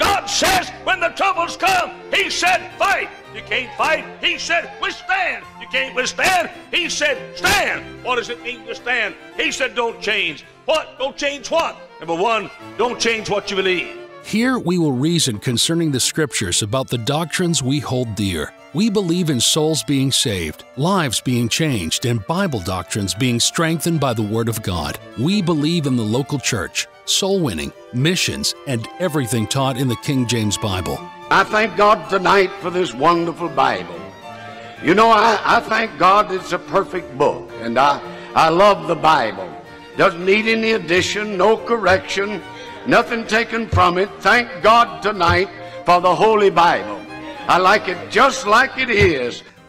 God says when the troubles come, He said, fight. You can't fight. He said, withstand. You can't withstand. He said, stand. What does it mean to stand? He said, don't change. What? Don't change what? Number one, don't change what you believe. Here we will reason concerning the scriptures about the doctrines we hold dear. We believe in souls being saved, lives being changed, and Bible doctrines being strengthened by the Word of God. We believe in the local church, soul winning, missions, and everything taught in the King James Bible. I thank God tonight for this wonderful Bible. You know, I, I thank God it's a perfect book, and I, I love the Bible. Doesn't need any addition, no correction, nothing taken from it. Thank God tonight for the Holy Bible. I like it just like it is.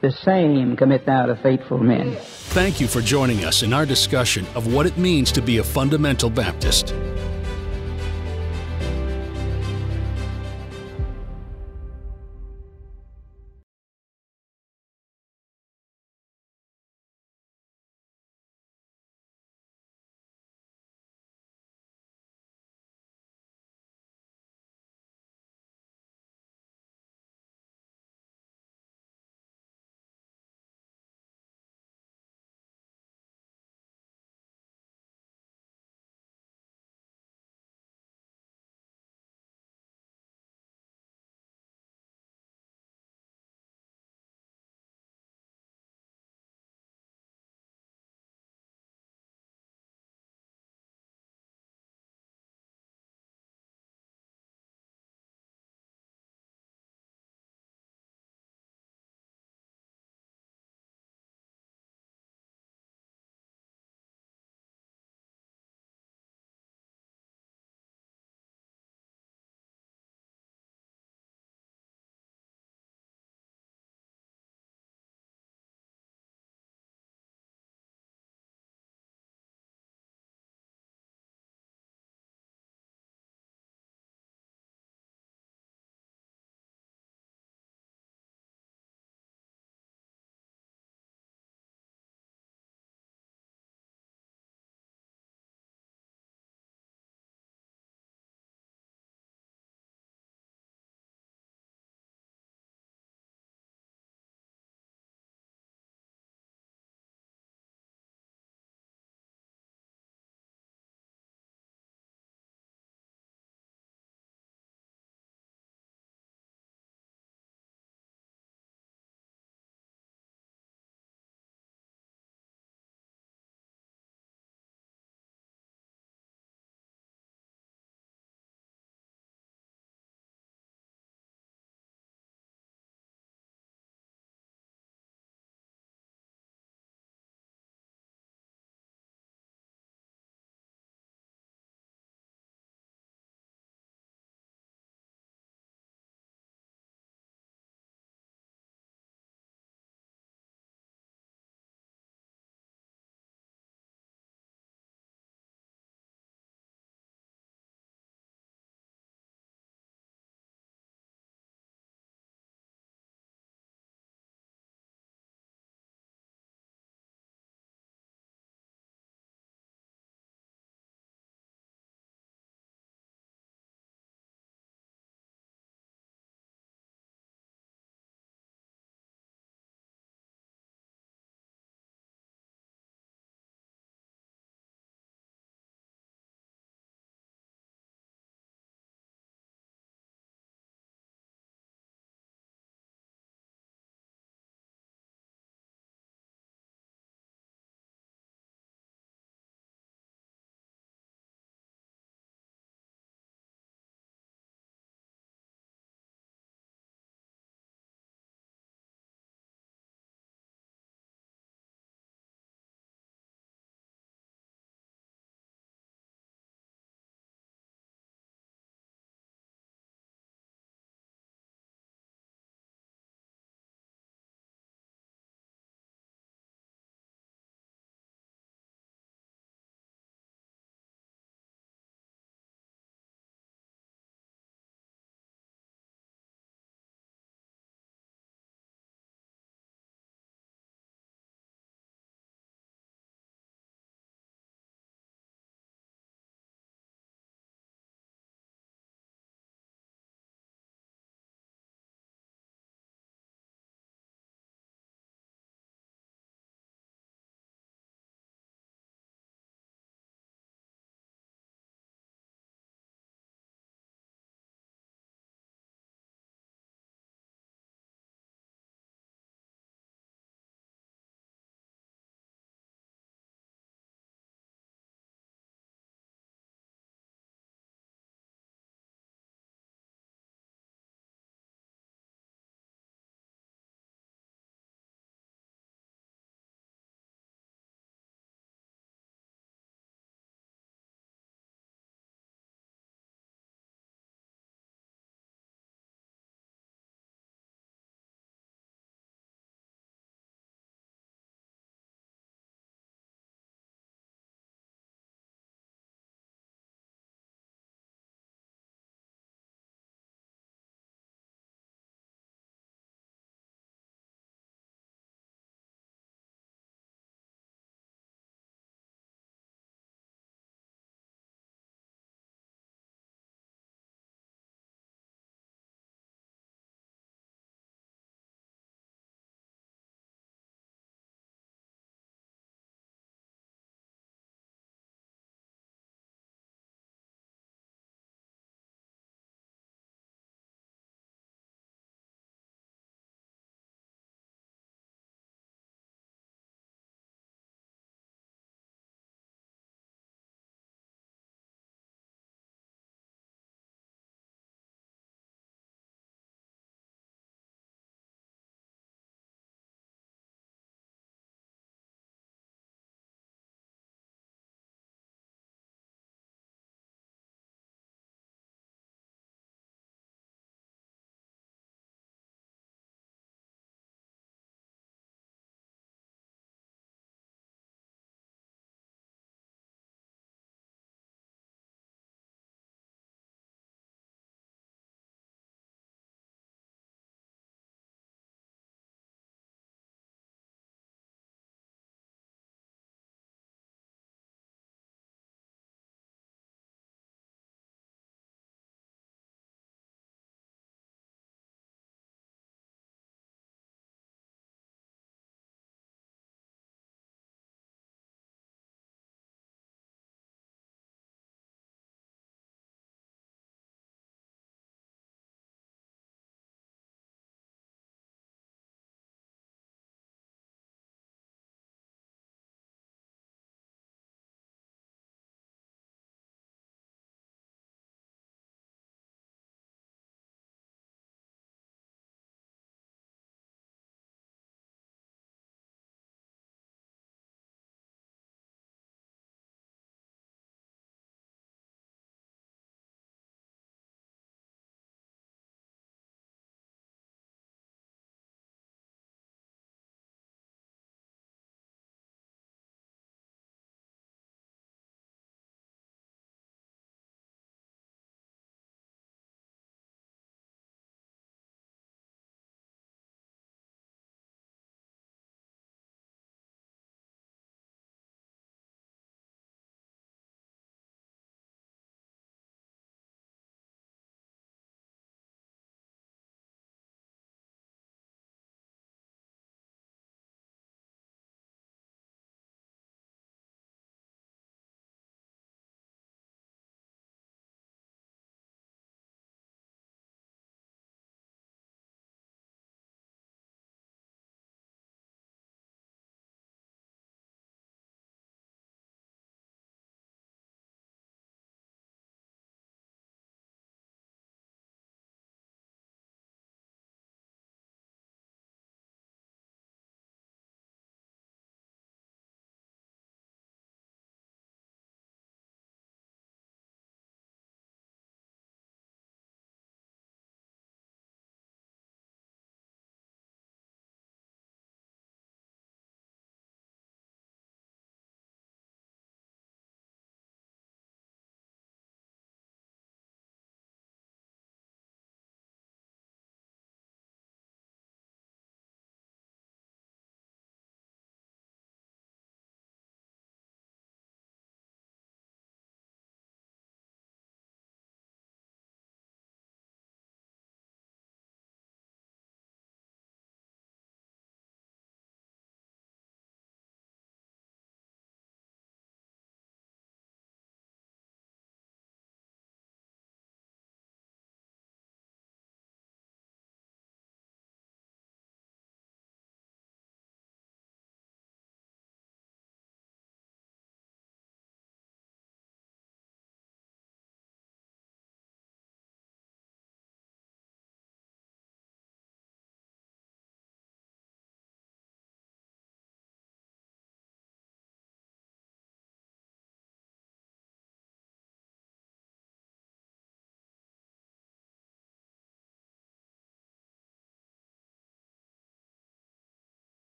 The same commit thou to faithful men. Thank you for joining us in our discussion of what it means to be a fundamental Baptist.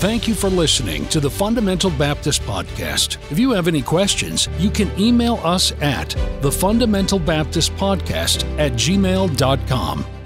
Thank you for listening to the Fundamental Baptist Podcast. If you have any questions, you can email us at the Fundamental Baptist Podcast at gmail.com.